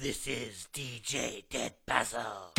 This is DJ Dead Basil.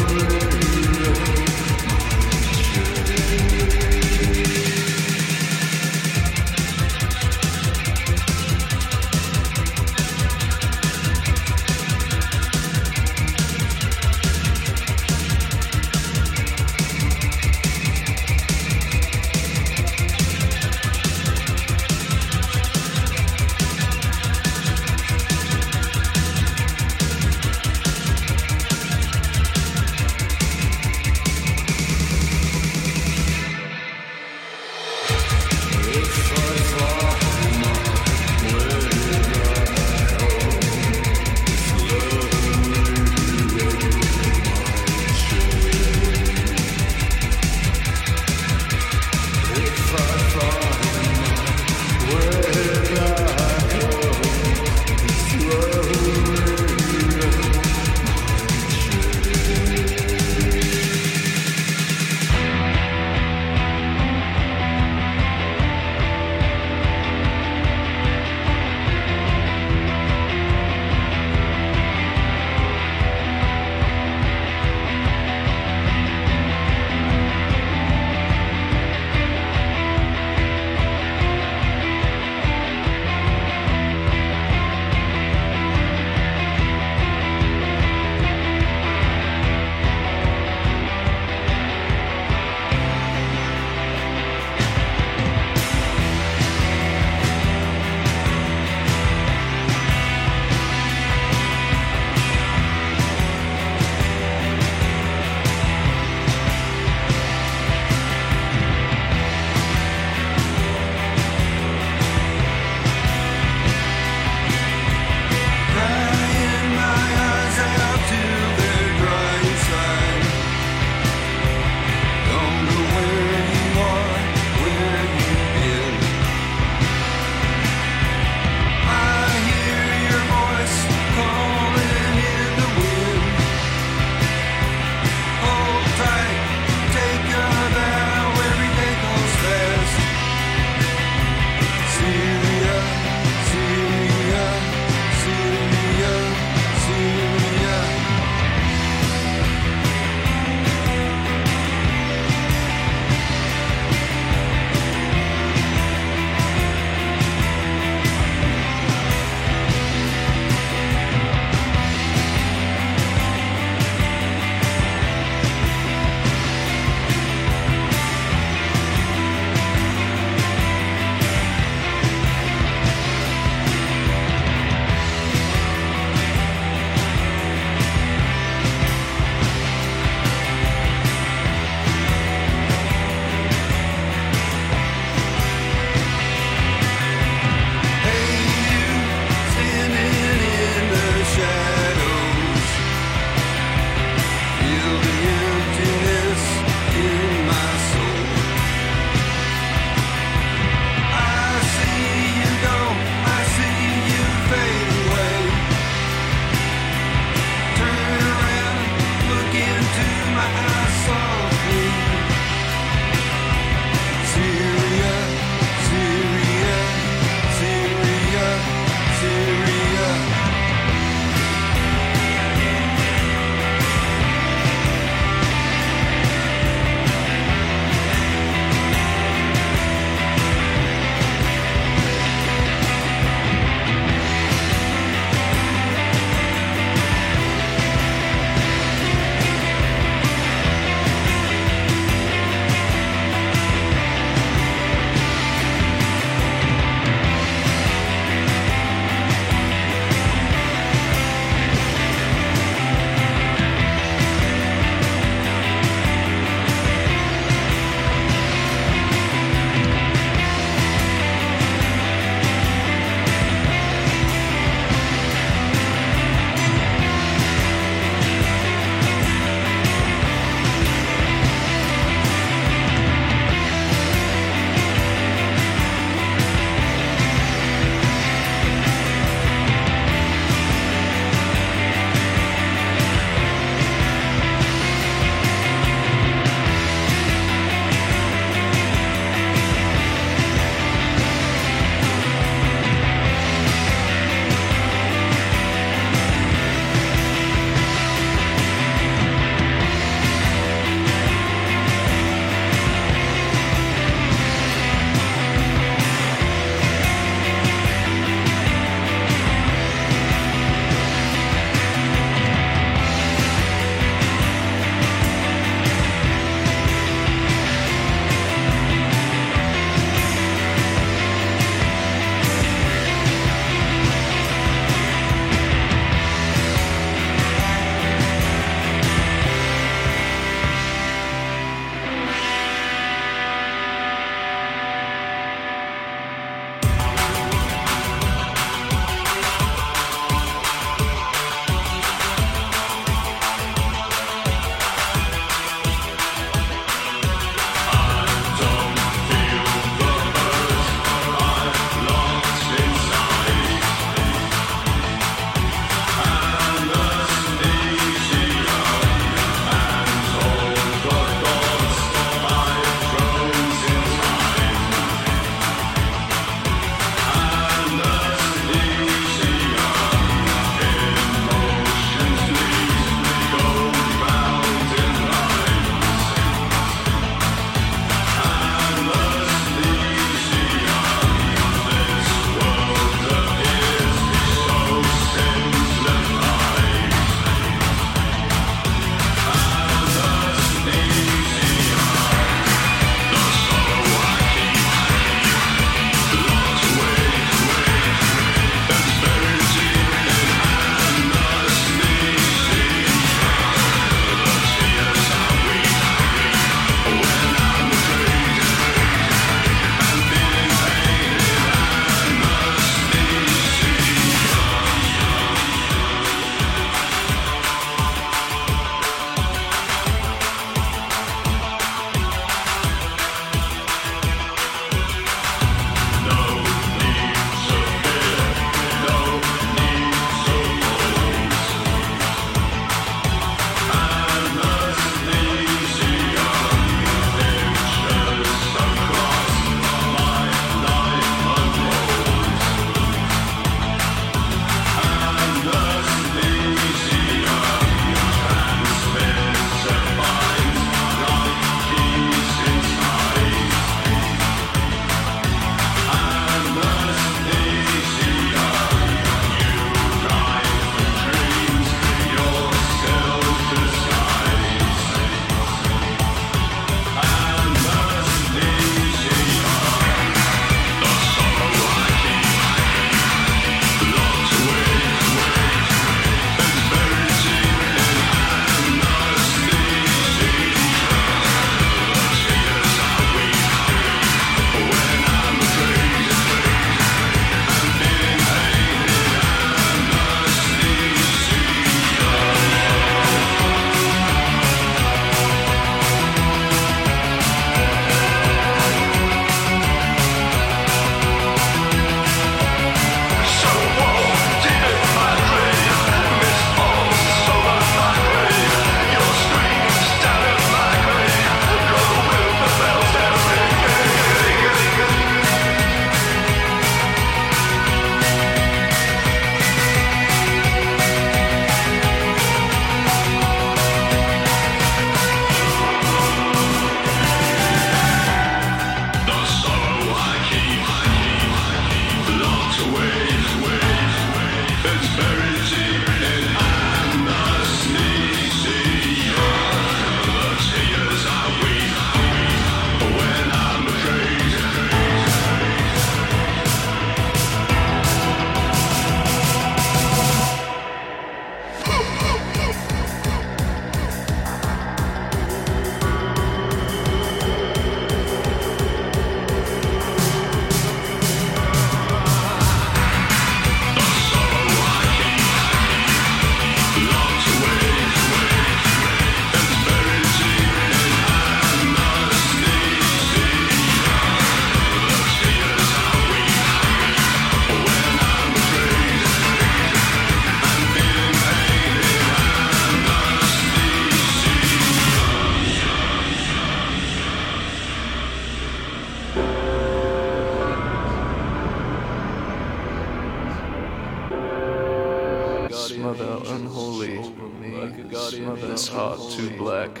Unholy. Like a guardian this heart too black.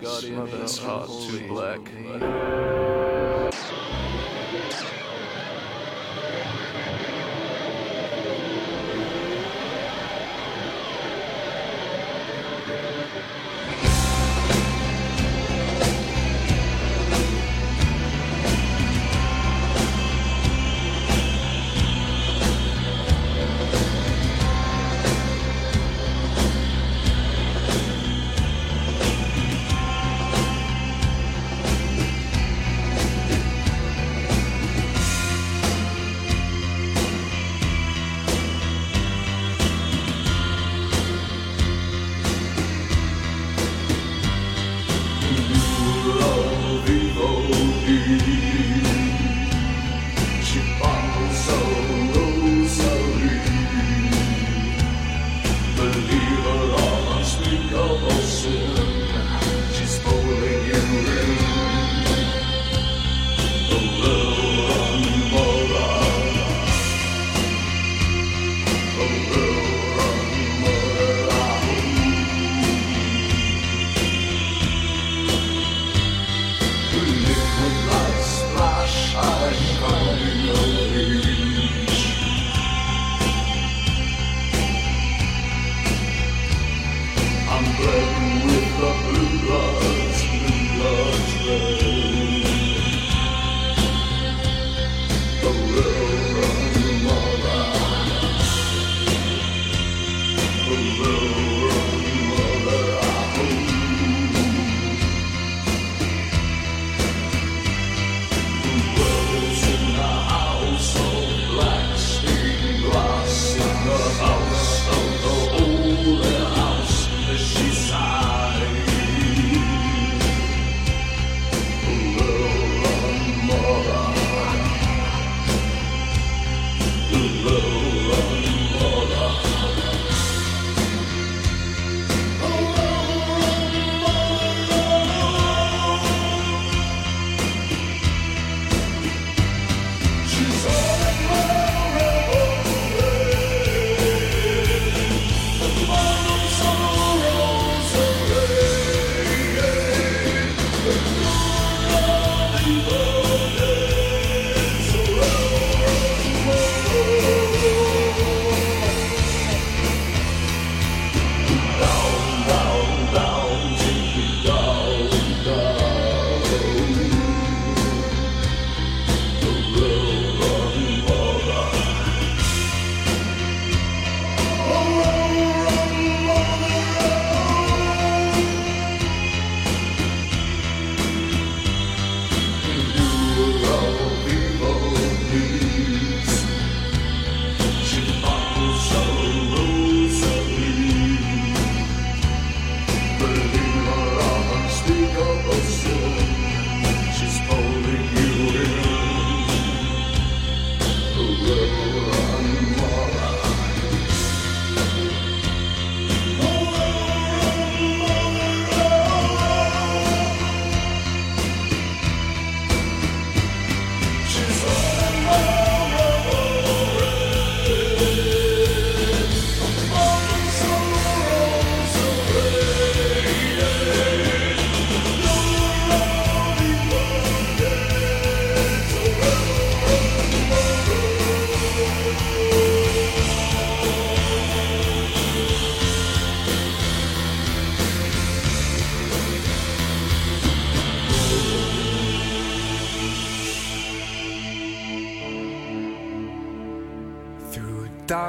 Guardian this heart too black.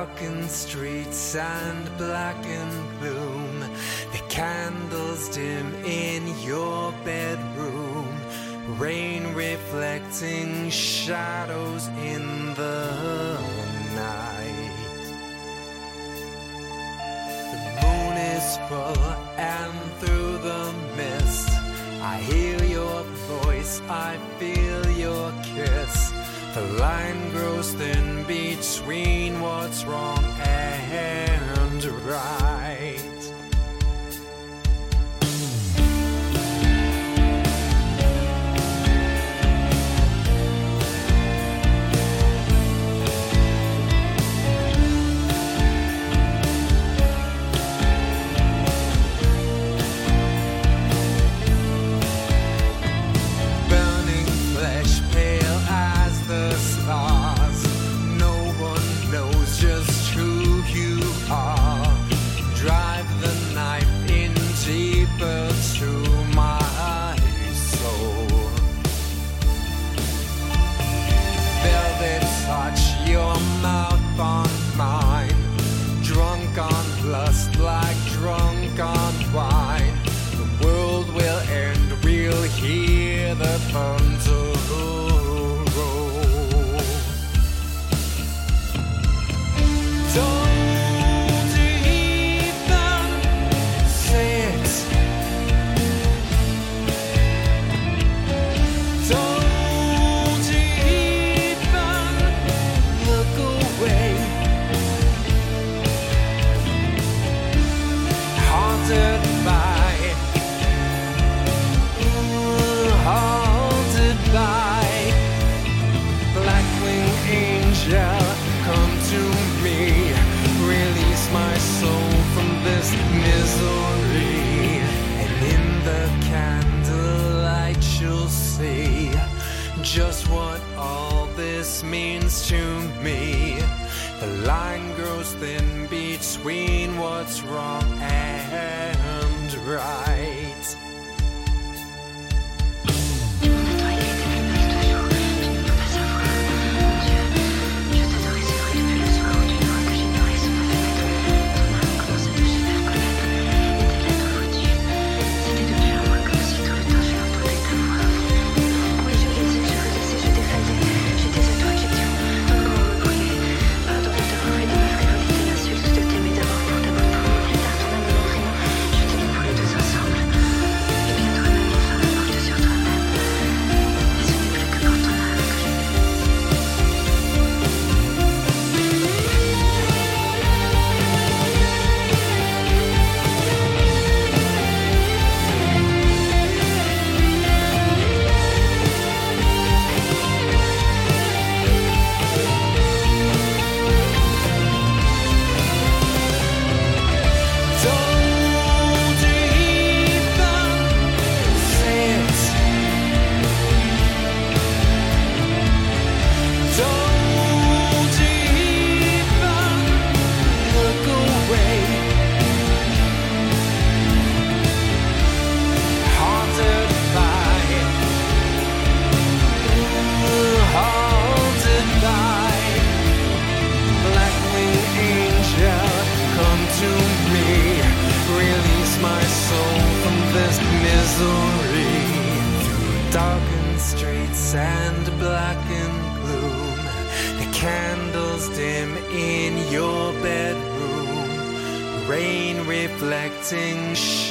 Darkened streets and blackened gloom. The candles dim in your bedroom. Rain reflecting shadows in the night. The moon is full, and through the mist, I hear your voice, I feel your kiss. The line grows thin between what's wrong and right.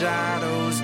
Shadows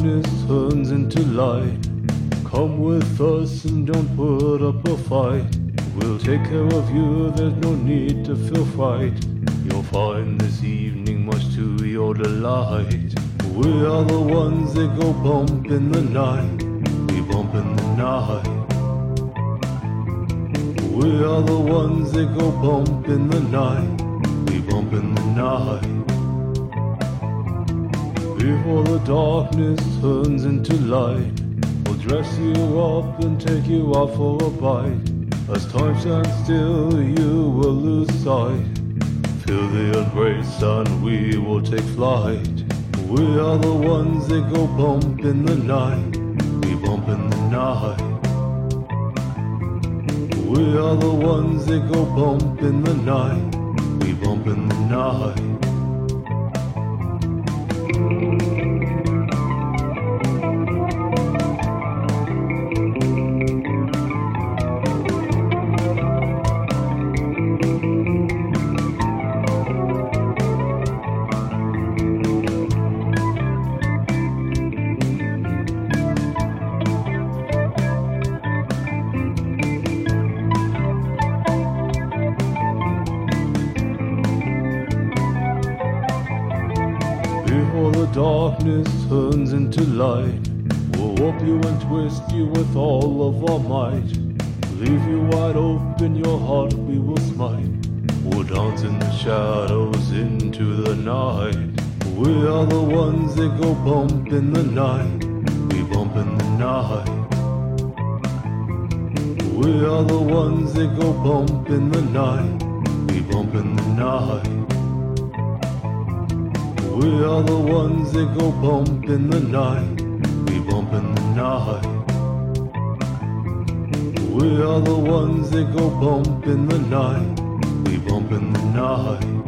darkness turns into light, come with us and don't put up a fight. We'll take care of you, there's no need to feel fright. You'll find this evening much to your delight. We are the ones that go bump in the night. We bump in the night. We are the ones that go bump in the night. We bump in the night. Before the darkness turns into light, we'll dress you up and take you out for a bite. As time stands still, you will lose sight. Feel the embrace and we will take flight. We are the ones that go bump in the night. We bump in the night. We are the ones that go bump in the night. We bump in the night. Bump in the night. We bump in the night. We are the ones that go bump in the night. We bump in the night. We are the ones that go bump in the night. We bump in the night. We are the ones that go bump in the night. We bump in the night.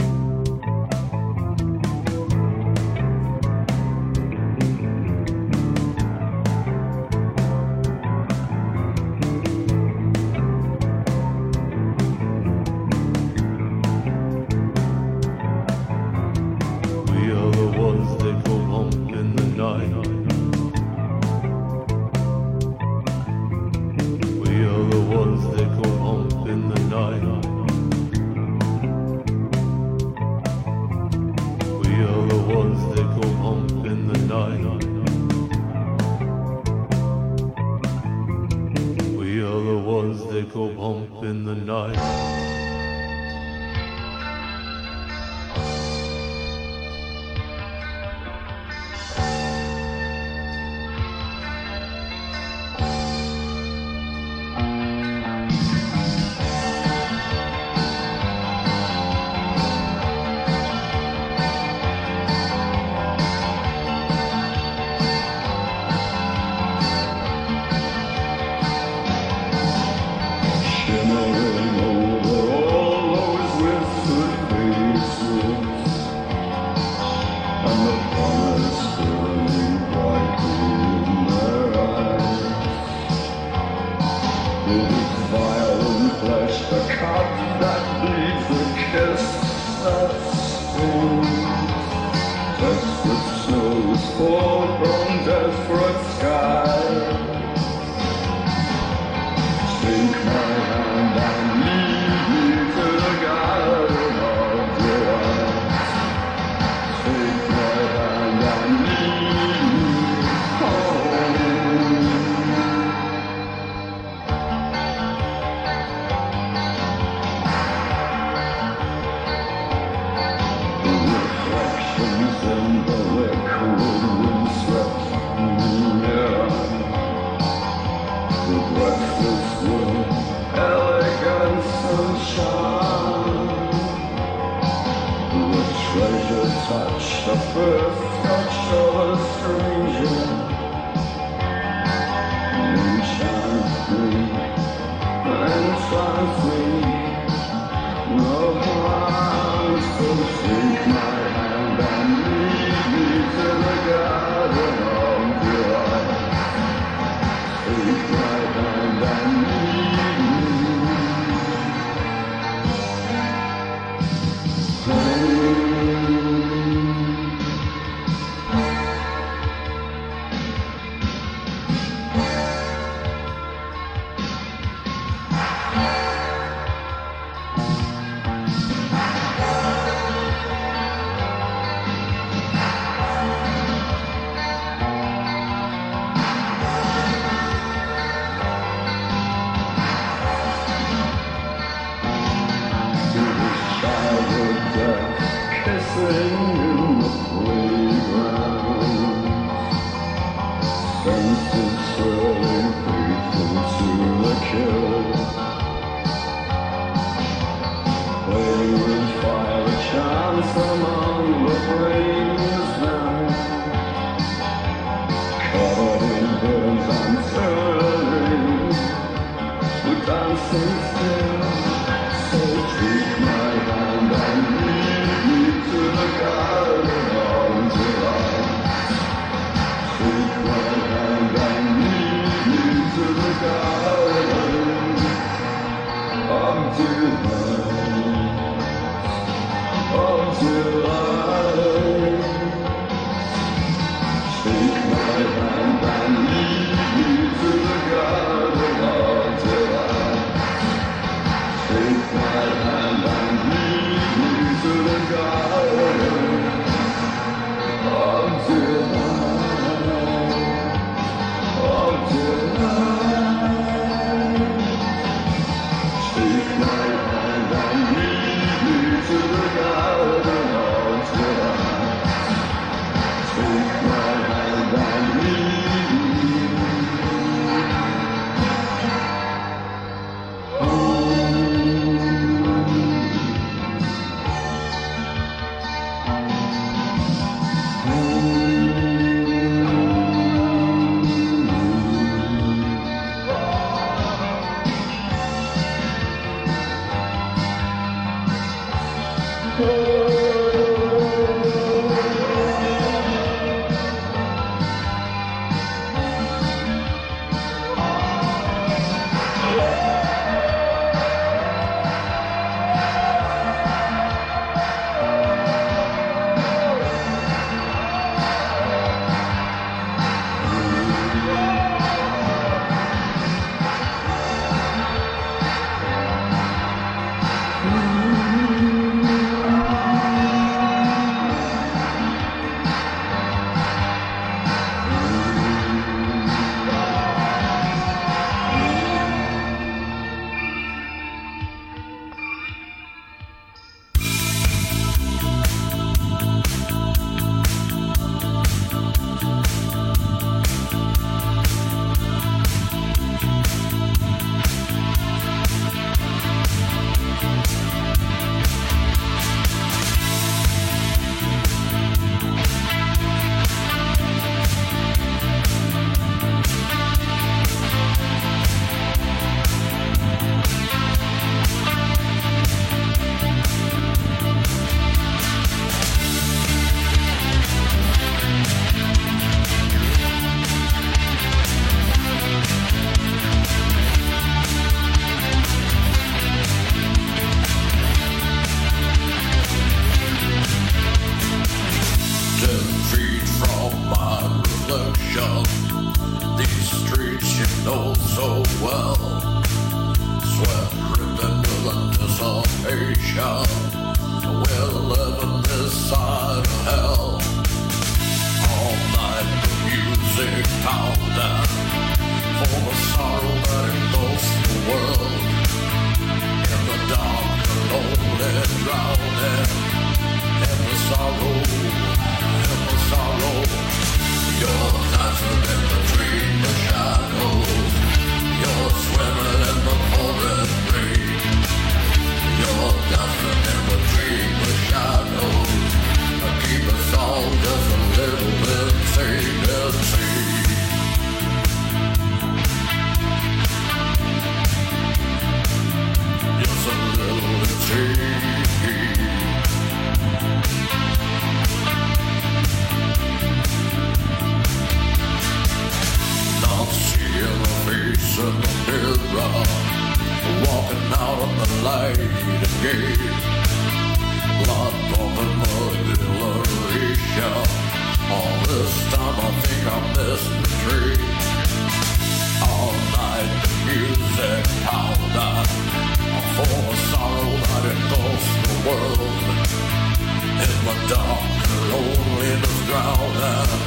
Loneliness drowning.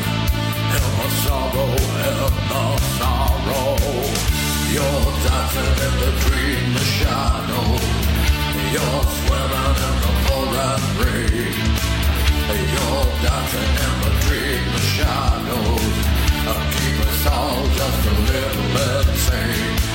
In the sorrow, in the sorrow. You're dancing in the dream, the shadow. You're swimming in the pouring rain. You're dancing in the dream, the shadows. Keep us all just a little insane.